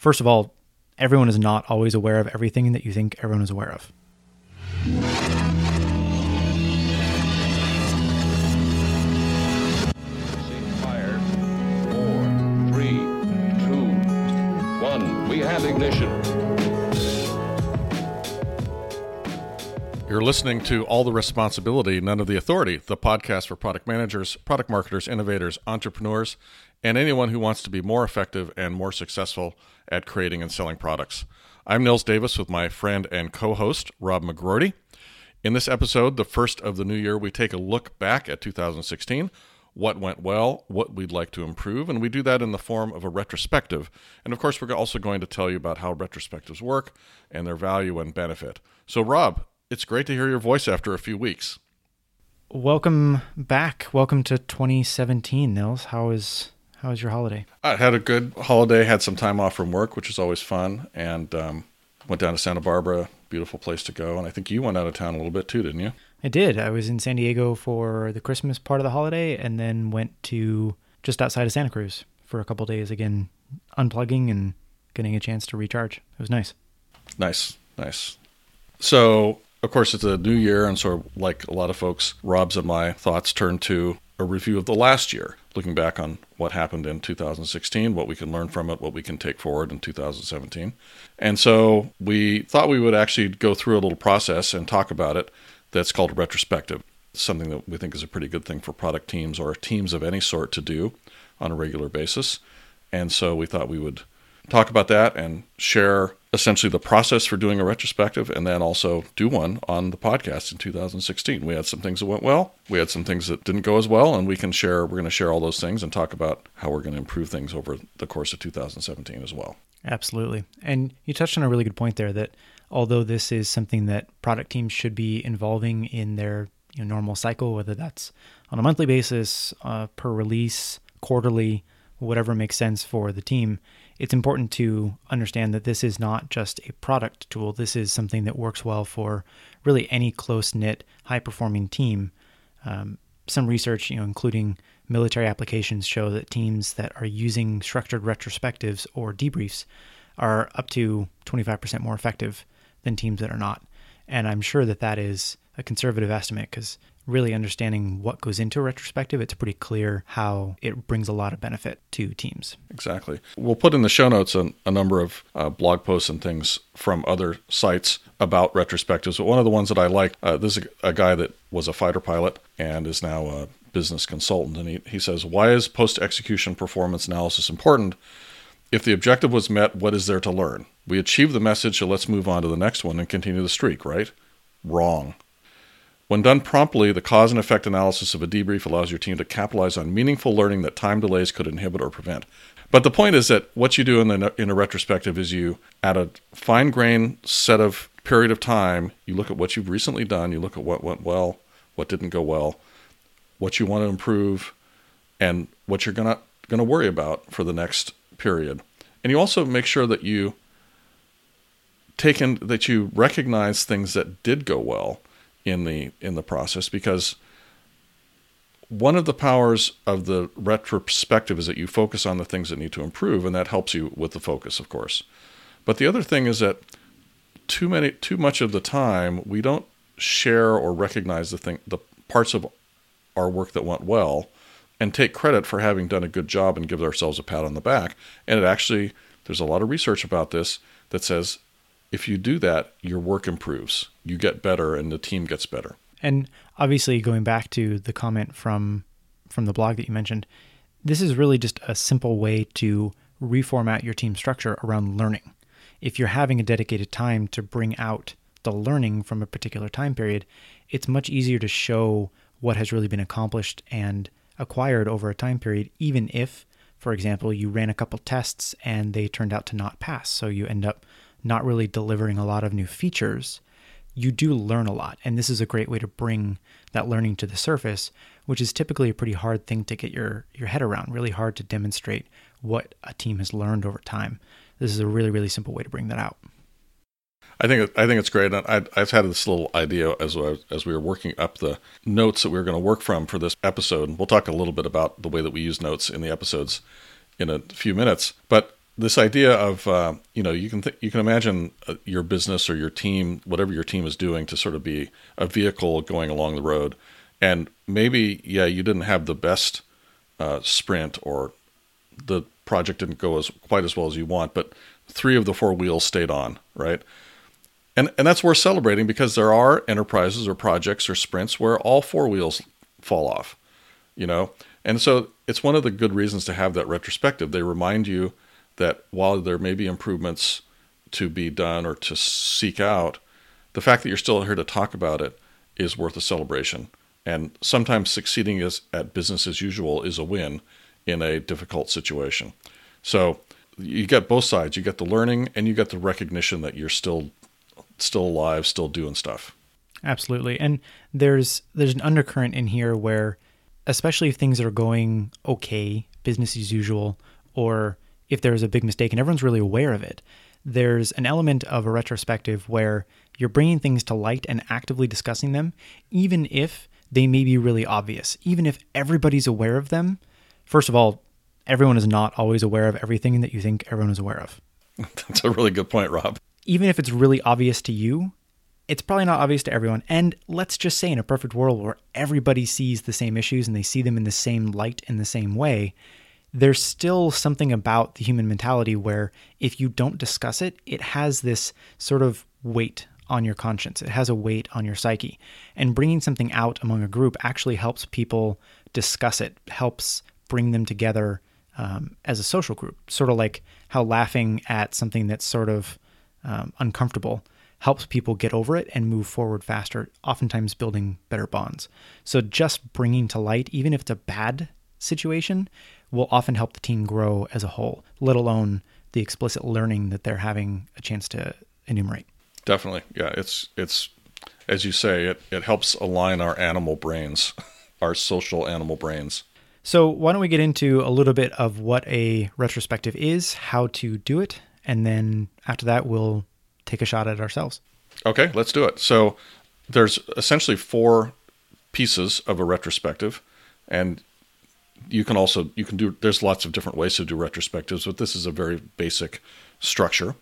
First of all, everyone is not always aware of everything that you think everyone is aware of. Fire. Four, three, two, one. We have ignition. You're listening to All the Responsibility, None of the Authority, the podcast for product managers, product marketers, innovators, entrepreneurs, and anyone who wants to be more effective and more successful at creating and selling products. I'm Nils Davis with my friend and co host, Rob McGroarty. In this episode, the first of the new year, we take a look back at 2016, what went well, what we'd like to improve, and we do that in the form of a retrospective. And of course, we're also going to tell you about how retrospectives work and their value and benefit. So, Rob, it's great to hear your voice after a few weeks. Welcome back. Welcome to 2017, Nils. How is how was your holiday? I had a good holiday. Had some time off from work, which is always fun, and um, went down to Santa Barbara. Beautiful place to go. And I think you went out of town a little bit too, didn't you? I did. I was in San Diego for the Christmas part of the holiday, and then went to just outside of Santa Cruz for a couple days. Again, unplugging and getting a chance to recharge. It was nice. Nice, nice. So, of course, it's a new year, and so like a lot of folks, Rob's and my thoughts turn to a review of the last year, looking back on what happened in 2016, what we can learn from it, what we can take forward in 2017. And so we thought we would actually go through a little process and talk about it that's called retrospective. Something that we think is a pretty good thing for product teams or teams of any sort to do on a regular basis. And so we thought we would talk about that and share essentially the process for doing a retrospective and then also do one on the podcast in 2016. We had some things that went well, we had some things that didn't go as well, and we can share, we're going to share all those things and talk about how we're going to improve things over the course of 2017 as well. Absolutely. And you touched on a really good point there that although this is something that product teams should be involving in their you know, normal cycle, whether that's on a monthly basis, uh, per release, quarterly, whatever makes sense for the team, it's important to understand that this is not just a product tool. This is something that works well for really any close knit, high performing team. Um, some research, you know, including military applications, show that teams that are using structured retrospectives or debriefs are up to 25% more effective than teams that are not. And I'm sure that that is a conservative estimate because really understanding what goes into a retrospective, it's pretty clear how it brings a lot of benefit to teams. Exactly. We'll put in the show notes a, a number of uh, blog posts and things from other sites about retrospectives. But one of the ones that I like, uh, this is a, a guy that was a fighter pilot and is now a business consultant. And he, he says, Why is post execution performance analysis important? If the objective was met, what is there to learn? We achieved the message, so let's move on to the next one and continue the streak, right? Wrong. When done promptly, the cause and effect analysis of a debrief allows your team to capitalize on meaningful learning that time delays could inhibit or prevent. But the point is that what you do in, the, in a retrospective is you, at a fine grained set of period of time, you look at what you've recently done, you look at what went well, what didn't go well, what you want to improve, and what you're gonna gonna worry about for the next period. And you also make sure that you take in that you recognize things that did go well in the in the process because one of the powers of the retrospective is that you focus on the things that need to improve and that helps you with the focus of course. But the other thing is that too many too much of the time we don't share or recognize the thing the parts of our work that went well and take credit for having done a good job and give ourselves a pat on the back. And it actually there's a lot of research about this that says if you do that, your work improves. You get better and the team gets better. And obviously going back to the comment from from the blog that you mentioned, this is really just a simple way to reformat your team structure around learning. If you're having a dedicated time to bring out the learning from a particular time period, it's much easier to show what has really been accomplished and acquired over a time period, even if, for example, you ran a couple tests and they turned out to not pass. So you end up not really delivering a lot of new features, you do learn a lot. And this is a great way to bring that learning to the surface, which is typically a pretty hard thing to get your, your head around, really hard to demonstrate what a team has learned over time. This is a really, really simple way to bring that out. I think I think it's great. I, I've had this little idea as as we were working up the notes that we were going to work from for this episode. We'll talk a little bit about the way that we use notes in the episodes in a few minutes. But this idea of uh, you know you can th- you can imagine uh, your business or your team, whatever your team is doing, to sort of be a vehicle going along the road, and maybe yeah you didn't have the best uh, sprint or the project didn't go as quite as well as you want, but three of the four wheels stayed on, right? And and that's worth celebrating because there are enterprises or projects or sprints where all four wheels fall off, you know. And so it's one of the good reasons to have that retrospective. They remind you that while there may be improvements to be done or to seek out, the fact that you're still here to talk about it is worth a celebration. And sometimes succeeding as, at business as usual is a win in a difficult situation. So you get both sides. You get the learning and you get the recognition that you're still still alive, still doing stuff. Absolutely. And there's there's an undercurrent in here where especially if things are going okay, business as usual, or if there's a big mistake and everyone's really aware of it, there's an element of a retrospective where you're bringing things to light and actively discussing them, even if they may be really obvious, even if everybody's aware of them. First of all, everyone is not always aware of everything that you think everyone is aware of. That's a really good point, Rob. Even if it's really obvious to you, it's probably not obvious to everyone. And let's just say, in a perfect world where everybody sees the same issues and they see them in the same light in the same way, there's still something about the human mentality where if you don't discuss it, it has this sort of weight on your conscience. It has a weight on your psyche. And bringing something out among a group actually helps people discuss it, helps bring them together um, as a social group. Sort of like how laughing at something that's sort of um, uncomfortable helps people get over it and move forward faster, oftentimes building better bonds. So just bringing to light, even if it's a bad situation, will often help the team grow as a whole, let alone the explicit learning that they're having a chance to enumerate. Definitely. Yeah, it's it's as you say, it, it helps align our animal brains, our social animal brains. So why don't we get into a little bit of what a retrospective is, how to do it, and then after that we'll take a shot at ourselves. Okay, let's do it. So there's essentially four pieces of a retrospective and you can also you can do there's lots of different ways to do retrospectives but this is a very basic structure.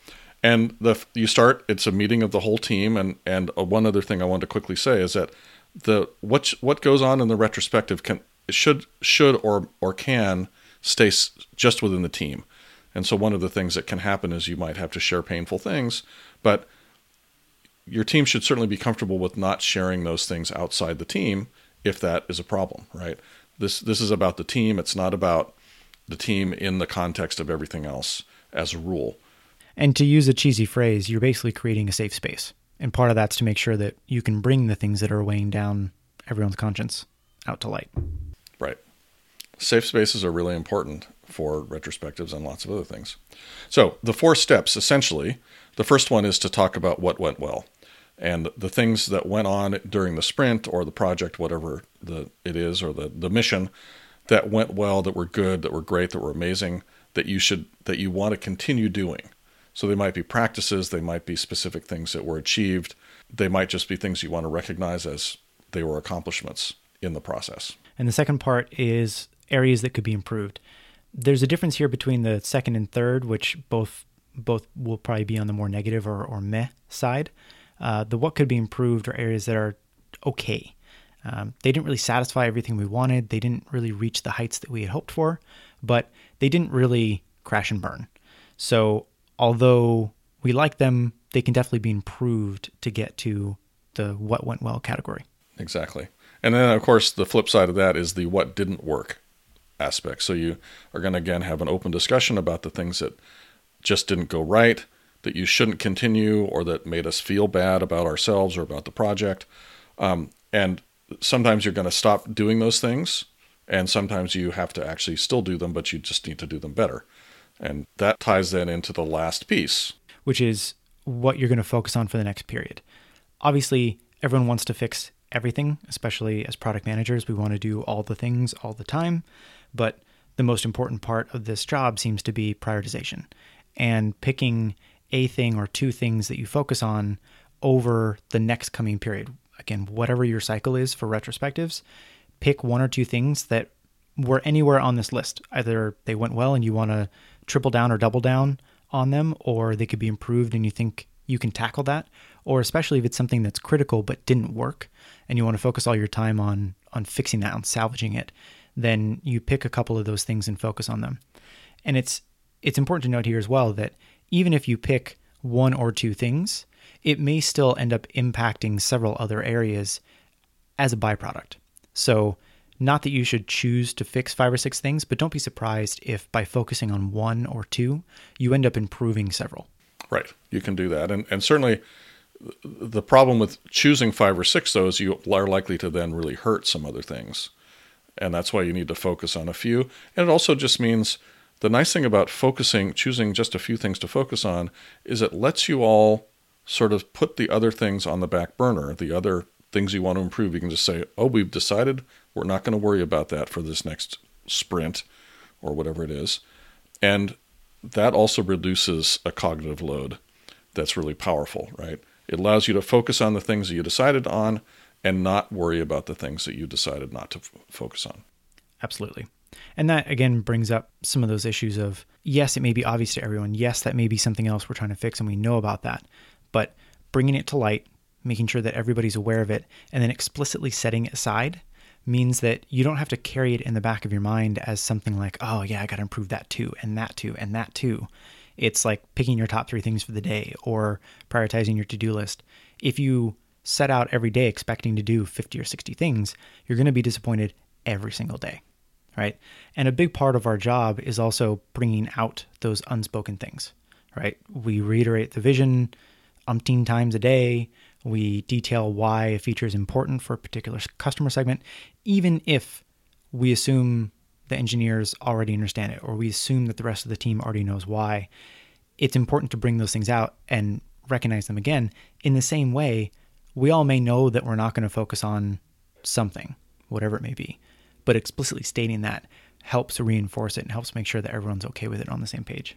And the you start it's a meeting of the whole team and and uh, one other thing i want to quickly say is that the what what goes on in the retrospective can should should or or can stay just within the team. And so one of the things that can happen is you might have to share painful things but your team should certainly be comfortable with not sharing those things outside the team if that is a problem right this this is about the team. It's not about the team in the context of everything else as a rule. And to use a cheesy phrase, you're basically creating a safe space. And part of that's to make sure that you can bring the things that are weighing down everyone's conscience out to light. Right. Safe spaces are really important for retrospectives and lots of other things. So, the four steps essentially the first one is to talk about what went well and the things that went on during the sprint or the project, whatever the it is, or the the mission that went well, that were good, that were great, that were amazing, that you should that you want to continue doing. So they might be practices, they might be specific things that were achieved, they might just be things you want to recognize as they were accomplishments in the process. And the second part is areas that could be improved. There's a difference here between the second and third, which both both will probably be on the more negative or, or meh side. Uh, the what could be improved are areas that are okay. Um, they didn't really satisfy everything we wanted. They didn't really reach the heights that we had hoped for, but they didn't really crash and burn. So, although we like them, they can definitely be improved to get to the what went well category. Exactly. And then, of course, the flip side of that is the what didn't work aspect. So, you are going to again have an open discussion about the things that just didn't go right that you shouldn't continue or that made us feel bad about ourselves or about the project. Um, and sometimes you're going to stop doing those things, and sometimes you have to actually still do them, but you just need to do them better. And that ties then into the last piece, which is what you're going to focus on for the next period. Obviously, everyone wants to fix everything, especially as product managers. We want to do all the things all the time. But the most important part of this job seems to be prioritization and picking a thing or two things that you focus on over the next coming period. Again, whatever your cycle is for retrospectives, pick one or two things that were anywhere on this list. Either they went well and you want to triple down or double down on them, or they could be improved and you think you can tackle that, or especially if it's something that's critical but didn't work and you want to focus all your time on on fixing that, on salvaging it, then you pick a couple of those things and focus on them. And it's it's important to note here as well that even if you pick one or two things, it may still end up impacting several other areas as a byproduct. So, not that you should choose to fix five or six things, but don't be surprised if by focusing on one or two, you end up improving several. Right. You can do that. And, and certainly the problem with choosing five or six, though, is you are likely to then really hurt some other things. And that's why you need to focus on a few. And it also just means the nice thing about focusing, choosing just a few things to focus on, is it lets you all sort of put the other things on the back burner, the other things you want to improve. You can just say, oh, we've decided we're not going to worry about that for this next sprint or whatever it is. And that also reduces a cognitive load that's really powerful, right? It allows you to focus on the things that you decided on and not worry about the things that you decided not to f- focus on. Absolutely. And that again brings up some of those issues of yes, it may be obvious to everyone. Yes, that may be something else we're trying to fix and we know about that. But bringing it to light, making sure that everybody's aware of it, and then explicitly setting it aside means that you don't have to carry it in the back of your mind as something like, oh, yeah, I got to improve that too, and that too, and that too. It's like picking your top three things for the day or prioritizing your to do list. If you set out every day expecting to do 50 or 60 things, you're going to be disappointed every single day, right? And a big part of our job is also bringing out those unspoken things, right? We reiterate the vision umpteen times a day. We detail why a feature is important for a particular customer segment, even if we assume the engineers already understand it or we assume that the rest of the team already knows why. It's important to bring those things out and recognize them again. In the same way, we all may know that we're not going to focus on something, whatever it may be, but explicitly stating that helps reinforce it and helps make sure that everyone's okay with it on the same page.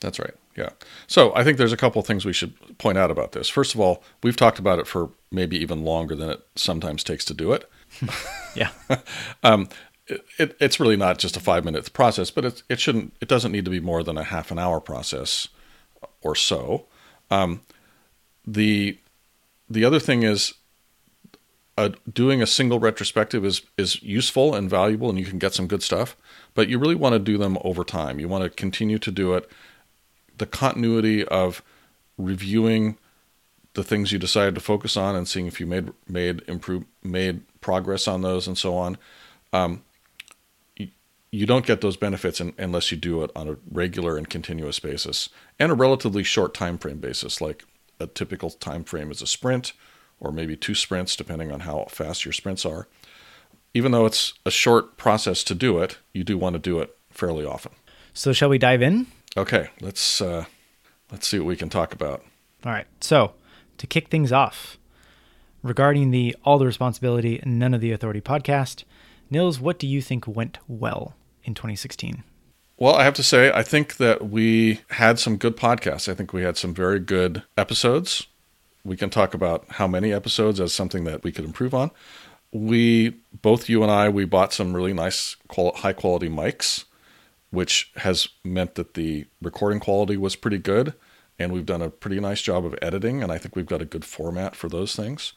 That's right. Yeah. So I think there's a couple of things we should point out about this. First of all, we've talked about it for maybe even longer than it sometimes takes to do it. yeah. um, it, it's really not just a five minute process, but it, it shouldn't. It doesn't need to be more than a half an hour process or so. Um, the the other thing is uh, doing a single retrospective is is useful and valuable, and you can get some good stuff. But you really want to do them over time. You want to continue to do it the continuity of reviewing the things you decided to focus on and seeing if you made made improve made progress on those and so on. Um, you, you don't get those benefits in, unless you do it on a regular and continuous basis and a relatively short time frame basis, like a typical time frame is a sprint or maybe two sprints, depending on how fast your sprints are. Even though it's a short process to do it, you do want to do it fairly often. So, shall we dive in? Okay, let's uh, let's see what we can talk about. All right. So, to kick things off, regarding the All the Responsibility and None of the Authority podcast, Nils, what do you think went well in 2016? Well, I have to say, I think that we had some good podcasts. I think we had some very good episodes. We can talk about how many episodes as something that we could improve on. We, both you and I, we bought some really nice, high quality mics which has meant that the recording quality was pretty good. And we've done a pretty nice job of editing. And I think we've got a good format for those things.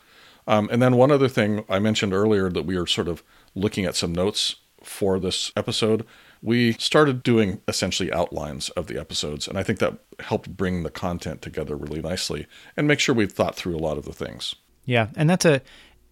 Um, and then one other thing I mentioned earlier that we are sort of looking at some notes for this episode. We started doing essentially outlines of the episodes, and I think that helped bring the content together really nicely and make sure we thought through a lot of the things. Yeah, and that's a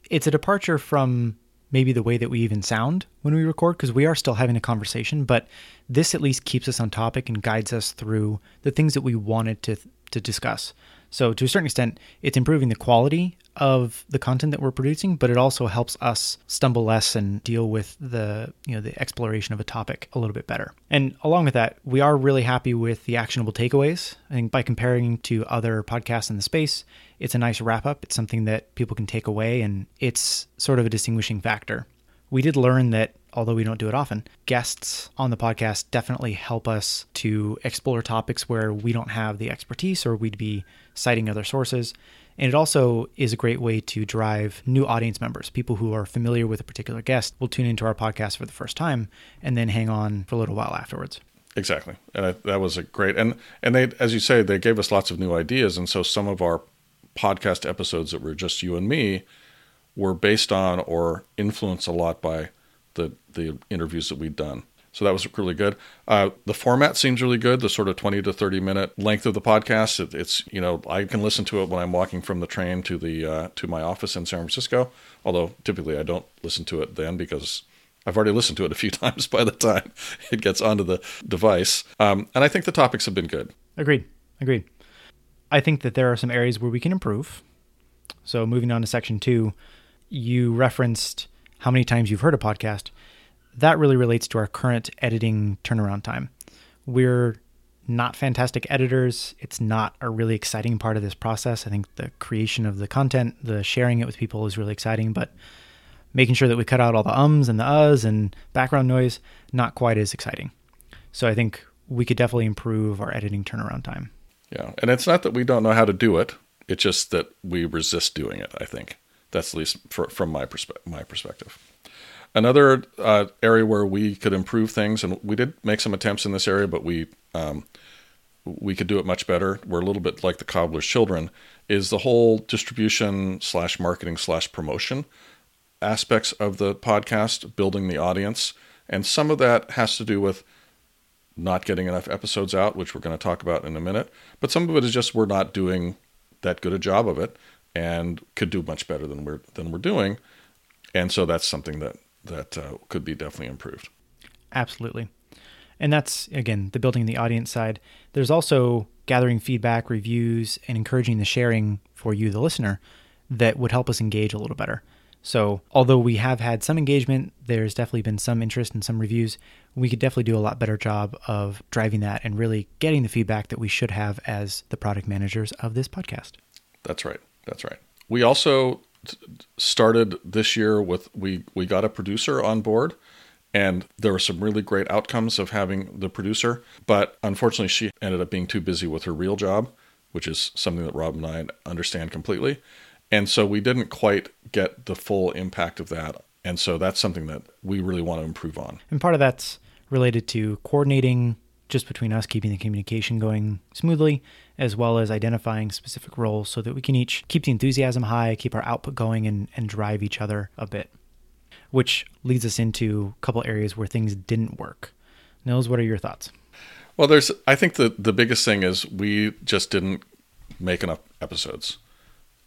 it's a departure from maybe the way that we even sound when we record because we are still having a conversation, but this at least keeps us on topic and guides us through the things that we wanted to to discuss. So to a certain extent, it's improving the quality of the content that we're producing, but it also helps us stumble less and deal with the you know the exploration of a topic a little bit better. And along with that, we are really happy with the actionable takeaways. I think by comparing to other podcasts in the space, it's a nice wrap up. It's something that people can take away, and it's sort of a distinguishing factor. We did learn that although we don't do it often, guests on the podcast definitely help us to explore topics where we don't have the expertise or we'd be citing other sources. And it also is a great way to drive new audience members. People who are familiar with a particular guest will tune into our podcast for the first time and then hang on for a little while afterwards. Exactly, and I, that was a great and and they, as you say, they gave us lots of new ideas, and so some of our podcast episodes that were just you and me were based on or influenced a lot by the the interviews that we'd done. So that was really good. Uh, the format seems really good. The sort of twenty to thirty minute length of the podcast. It, it's you know I can listen to it when I'm walking from the train to the uh, to my office in San Francisco. Although typically I don't listen to it then because I've already listened to it a few times by the time it gets onto the device. Um, and I think the topics have been good. Agreed. Agreed. I think that there are some areas where we can improve. So moving on to section two, you referenced how many times you've heard a podcast. That really relates to our current editing turnaround time. We're not fantastic editors. It's not a really exciting part of this process. I think the creation of the content, the sharing it with people is really exciting, but making sure that we cut out all the ums and the uhs and background noise, not quite as exciting. So I think we could definitely improve our editing turnaround time. Yeah. And it's not that we don't know how to do it, it's just that we resist doing it, I think. That's at least for, from my, perspe- my perspective. Another uh, area where we could improve things, and we did make some attempts in this area, but we um, we could do it much better. We're a little bit like the cobbler's children. Is the whole distribution slash marketing slash promotion aspects of the podcast, building the audience, and some of that has to do with not getting enough episodes out, which we're going to talk about in a minute. But some of it is just we're not doing that good a job of it, and could do much better than we're than we're doing. And so that's something that that uh, could be definitely improved. Absolutely. And that's, again, the building the audience side. There's also gathering feedback, reviews, and encouraging the sharing for you, the listener, that would help us engage a little better. So, although we have had some engagement, there's definitely been some interest and some reviews. We could definitely do a lot better job of driving that and really getting the feedback that we should have as the product managers of this podcast. That's right. That's right. We also started this year with we we got a producer on board and there were some really great outcomes of having the producer but unfortunately she ended up being too busy with her real job which is something that rob and i understand completely. And so we didn't quite get the full impact of that. And so that's something that we really want to improve on. And part of that's related to coordinating just between us keeping the communication going smoothly, as well as identifying specific roles so that we can each keep the enthusiasm high, keep our output going, and, and drive each other a bit. Which leads us into a couple areas where things didn't work. Nils, what are your thoughts? Well, there's, I think the, the biggest thing is we just didn't make enough episodes.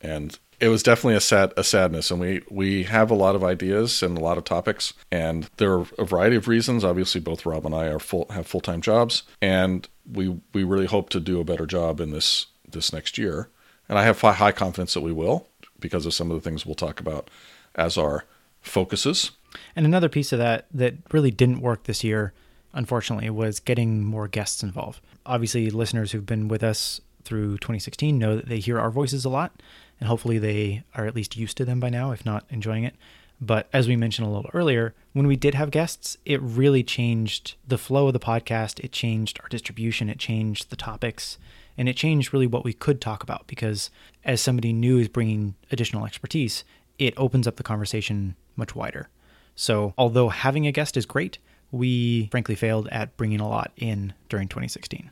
And it was definitely a sad a sadness. And we we have a lot of ideas and a lot of topics. And there are a variety of reasons. Obviously both rob and i are full have full-time jobs. And we we really hope to do a better job in this this next year. And i have high confidence that we will because of some of the things we'll talk about as our focuses. And another piece of that that really didn't work this year unfortunately was getting more guests involved. Obviously listeners who've been with us through 2016 know that they hear our voices a lot and hopefully they are at least used to them by now, if not enjoying it. But as we mentioned a little earlier, when we did have guests, it really changed the flow of the podcast. It changed our distribution, it changed the topics, and it changed really what we could talk about because as somebody new is bringing additional expertise, it opens up the conversation much wider. So, although having a guest is great, we frankly failed at bringing a lot in during 2016.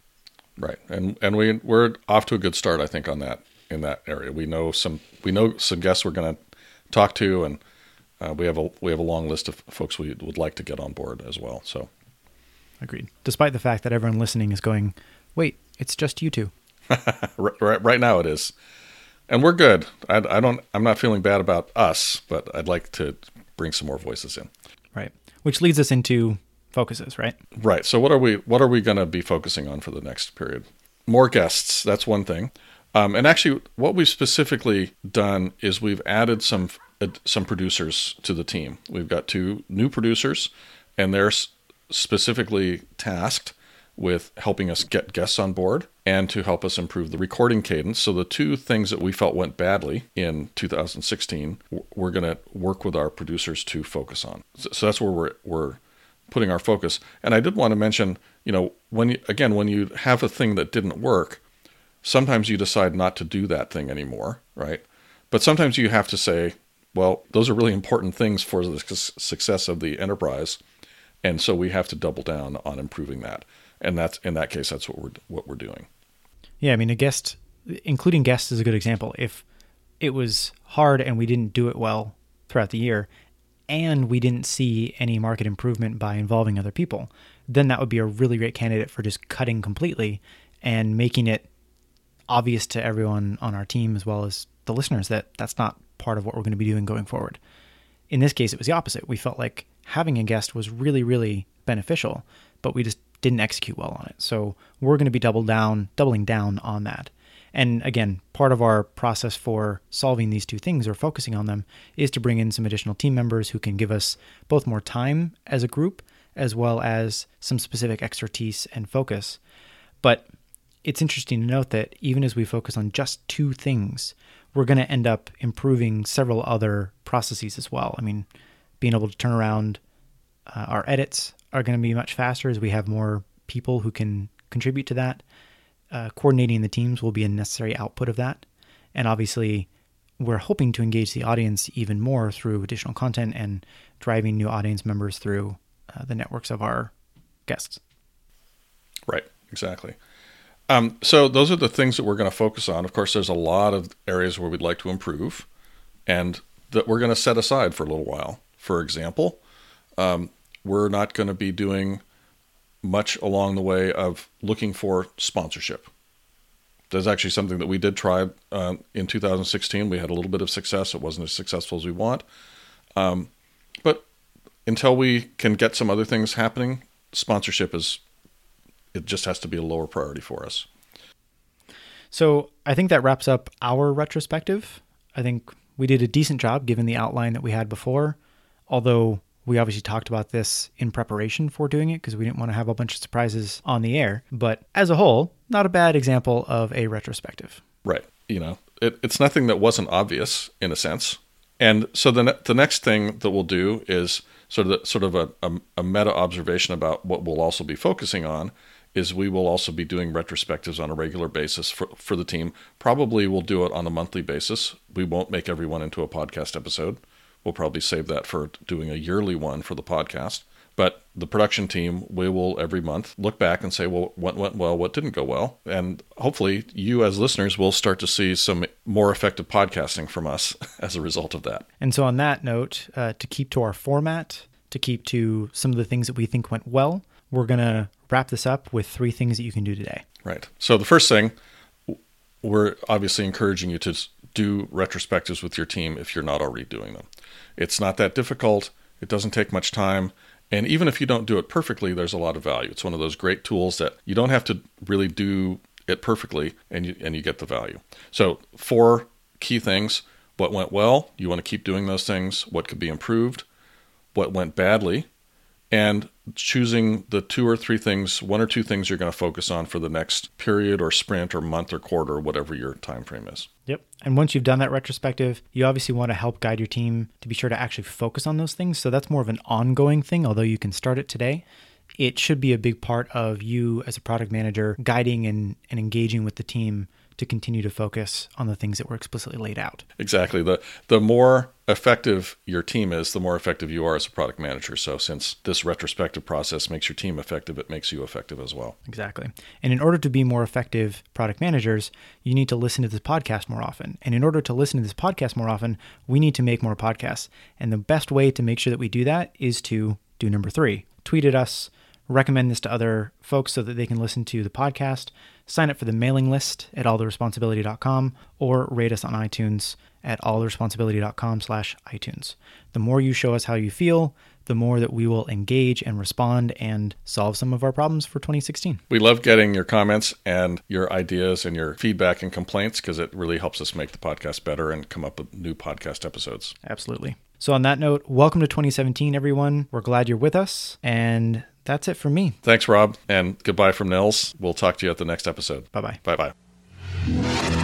Right. And and we we're off to a good start I think on that in that area. We know some we know some guests we're going to talk to, and uh, we have a we have a long list of folks we would like to get on board as well. So, agreed. Despite the fact that everyone listening is going, wait, it's just you two. right, right now it is, and we're good. I, I don't. I'm not feeling bad about us, but I'd like to bring some more voices in. Right, which leads us into focuses, right? Right. So what are we what are we going to be focusing on for the next period? More guests. That's one thing. Um, and actually, what we've specifically done is we've added some uh, some producers to the team. We've got two new producers, and they're specifically tasked with helping us get guests on board and to help us improve the recording cadence. So the two things that we felt went badly in 2016, we're going to work with our producers to focus on. So that's where we're we're putting our focus. And I did want to mention, you know, when you, again when you have a thing that didn't work, Sometimes you decide not to do that thing anymore, right? But sometimes you have to say, well, those are really important things for the success of the enterprise, and so we have to double down on improving that. And that's in that case, that's what we're what we're doing. Yeah, I mean, a guest, including guests, is a good example. If it was hard and we didn't do it well throughout the year, and we didn't see any market improvement by involving other people, then that would be a really great candidate for just cutting completely and making it obvious to everyone on our team as well as the listeners that that's not part of what we're going to be doing going forward. In this case, it was the opposite. We felt like having a guest was really, really beneficial, but we just didn't execute well on it. So we're going to be double down, doubling down on that. And again, part of our process for solving these two things or focusing on them is to bring in some additional team members who can give us both more time as a group as well as some specific expertise and focus. But it's interesting to note that even as we focus on just two things, we're going to end up improving several other processes as well. I mean, being able to turn around uh, our edits are going to be much faster as we have more people who can contribute to that. Uh, coordinating the teams will be a necessary output of that. And obviously, we're hoping to engage the audience even more through additional content and driving new audience members through uh, the networks of our guests. Right, exactly. Um, so those are the things that we're going to focus on. Of course, there's a lot of areas where we'd like to improve, and that we're going to set aside for a little while. For example, um, we're not going to be doing much along the way of looking for sponsorship. That's actually something that we did try uh, in 2016. We had a little bit of success. It wasn't as successful as we want. Um, but until we can get some other things happening, sponsorship is it just has to be a lower priority for us. So I think that wraps up our retrospective. I think we did a decent job given the outline that we had before, although we obviously talked about this in preparation for doing it because we didn't want to have a bunch of surprises on the air. But as a whole, not a bad example of a retrospective. Right. You know, it, it's nothing that wasn't obvious in a sense. And so the ne- the next thing that we'll do is sort of the, sort of a, a, a meta observation about what we'll also be focusing on is we will also be doing retrospectives on a regular basis for, for the team. Probably we'll do it on a monthly basis. We won't make everyone into a podcast episode. We'll probably save that for doing a yearly one for the podcast. But the production team, we will every month look back and say, well, what went well, what didn't go well. And hopefully, you as listeners will start to see some more effective podcasting from us as a result of that. And so, on that note, uh, to keep to our format, to keep to some of the things that we think went well, we're going to wrap this up with three things that you can do today. Right. So the first thing, we're obviously encouraging you to do retrospectives with your team if you're not already doing them. It's not that difficult. It doesn't take much time. And even if you don't do it perfectly, there's a lot of value. It's one of those great tools that you don't have to really do it perfectly and you and you get the value. So, four key things. What went well, you want to keep doing those things. What could be improved? What went badly, and choosing the two or three things, one or two things you're going to focus on for the next period or sprint or month or quarter, whatever your time frame is. Yep. And once you've done that retrospective, you obviously want to help guide your team to be sure to actually focus on those things. So that's more of an ongoing thing, although you can start it today. It should be a big part of you as a product manager guiding and, and engaging with the team to continue to focus on the things that were explicitly laid out. Exactly. The the more effective your team is, the more effective you are as a product manager. So since this retrospective process makes your team effective, it makes you effective as well. Exactly. And in order to be more effective product managers, you need to listen to this podcast more often. And in order to listen to this podcast more often, we need to make more podcasts. And the best way to make sure that we do that is to do number 3. Tweet at us, recommend this to other folks so that they can listen to the podcast sign up for the mailing list at alltheresponsibility.com or rate us on iTunes at alltheresponsibility.com slash iTunes. The more you show us how you feel, the more that we will engage and respond and solve some of our problems for 2016. We love getting your comments and your ideas and your feedback and complaints because it really helps us make the podcast better and come up with new podcast episodes. Absolutely. So, on that note, welcome to 2017, everyone. We're glad you're with us. And that's it for me. Thanks, Rob. And goodbye from Nils. We'll talk to you at the next episode. Bye bye. Bye bye.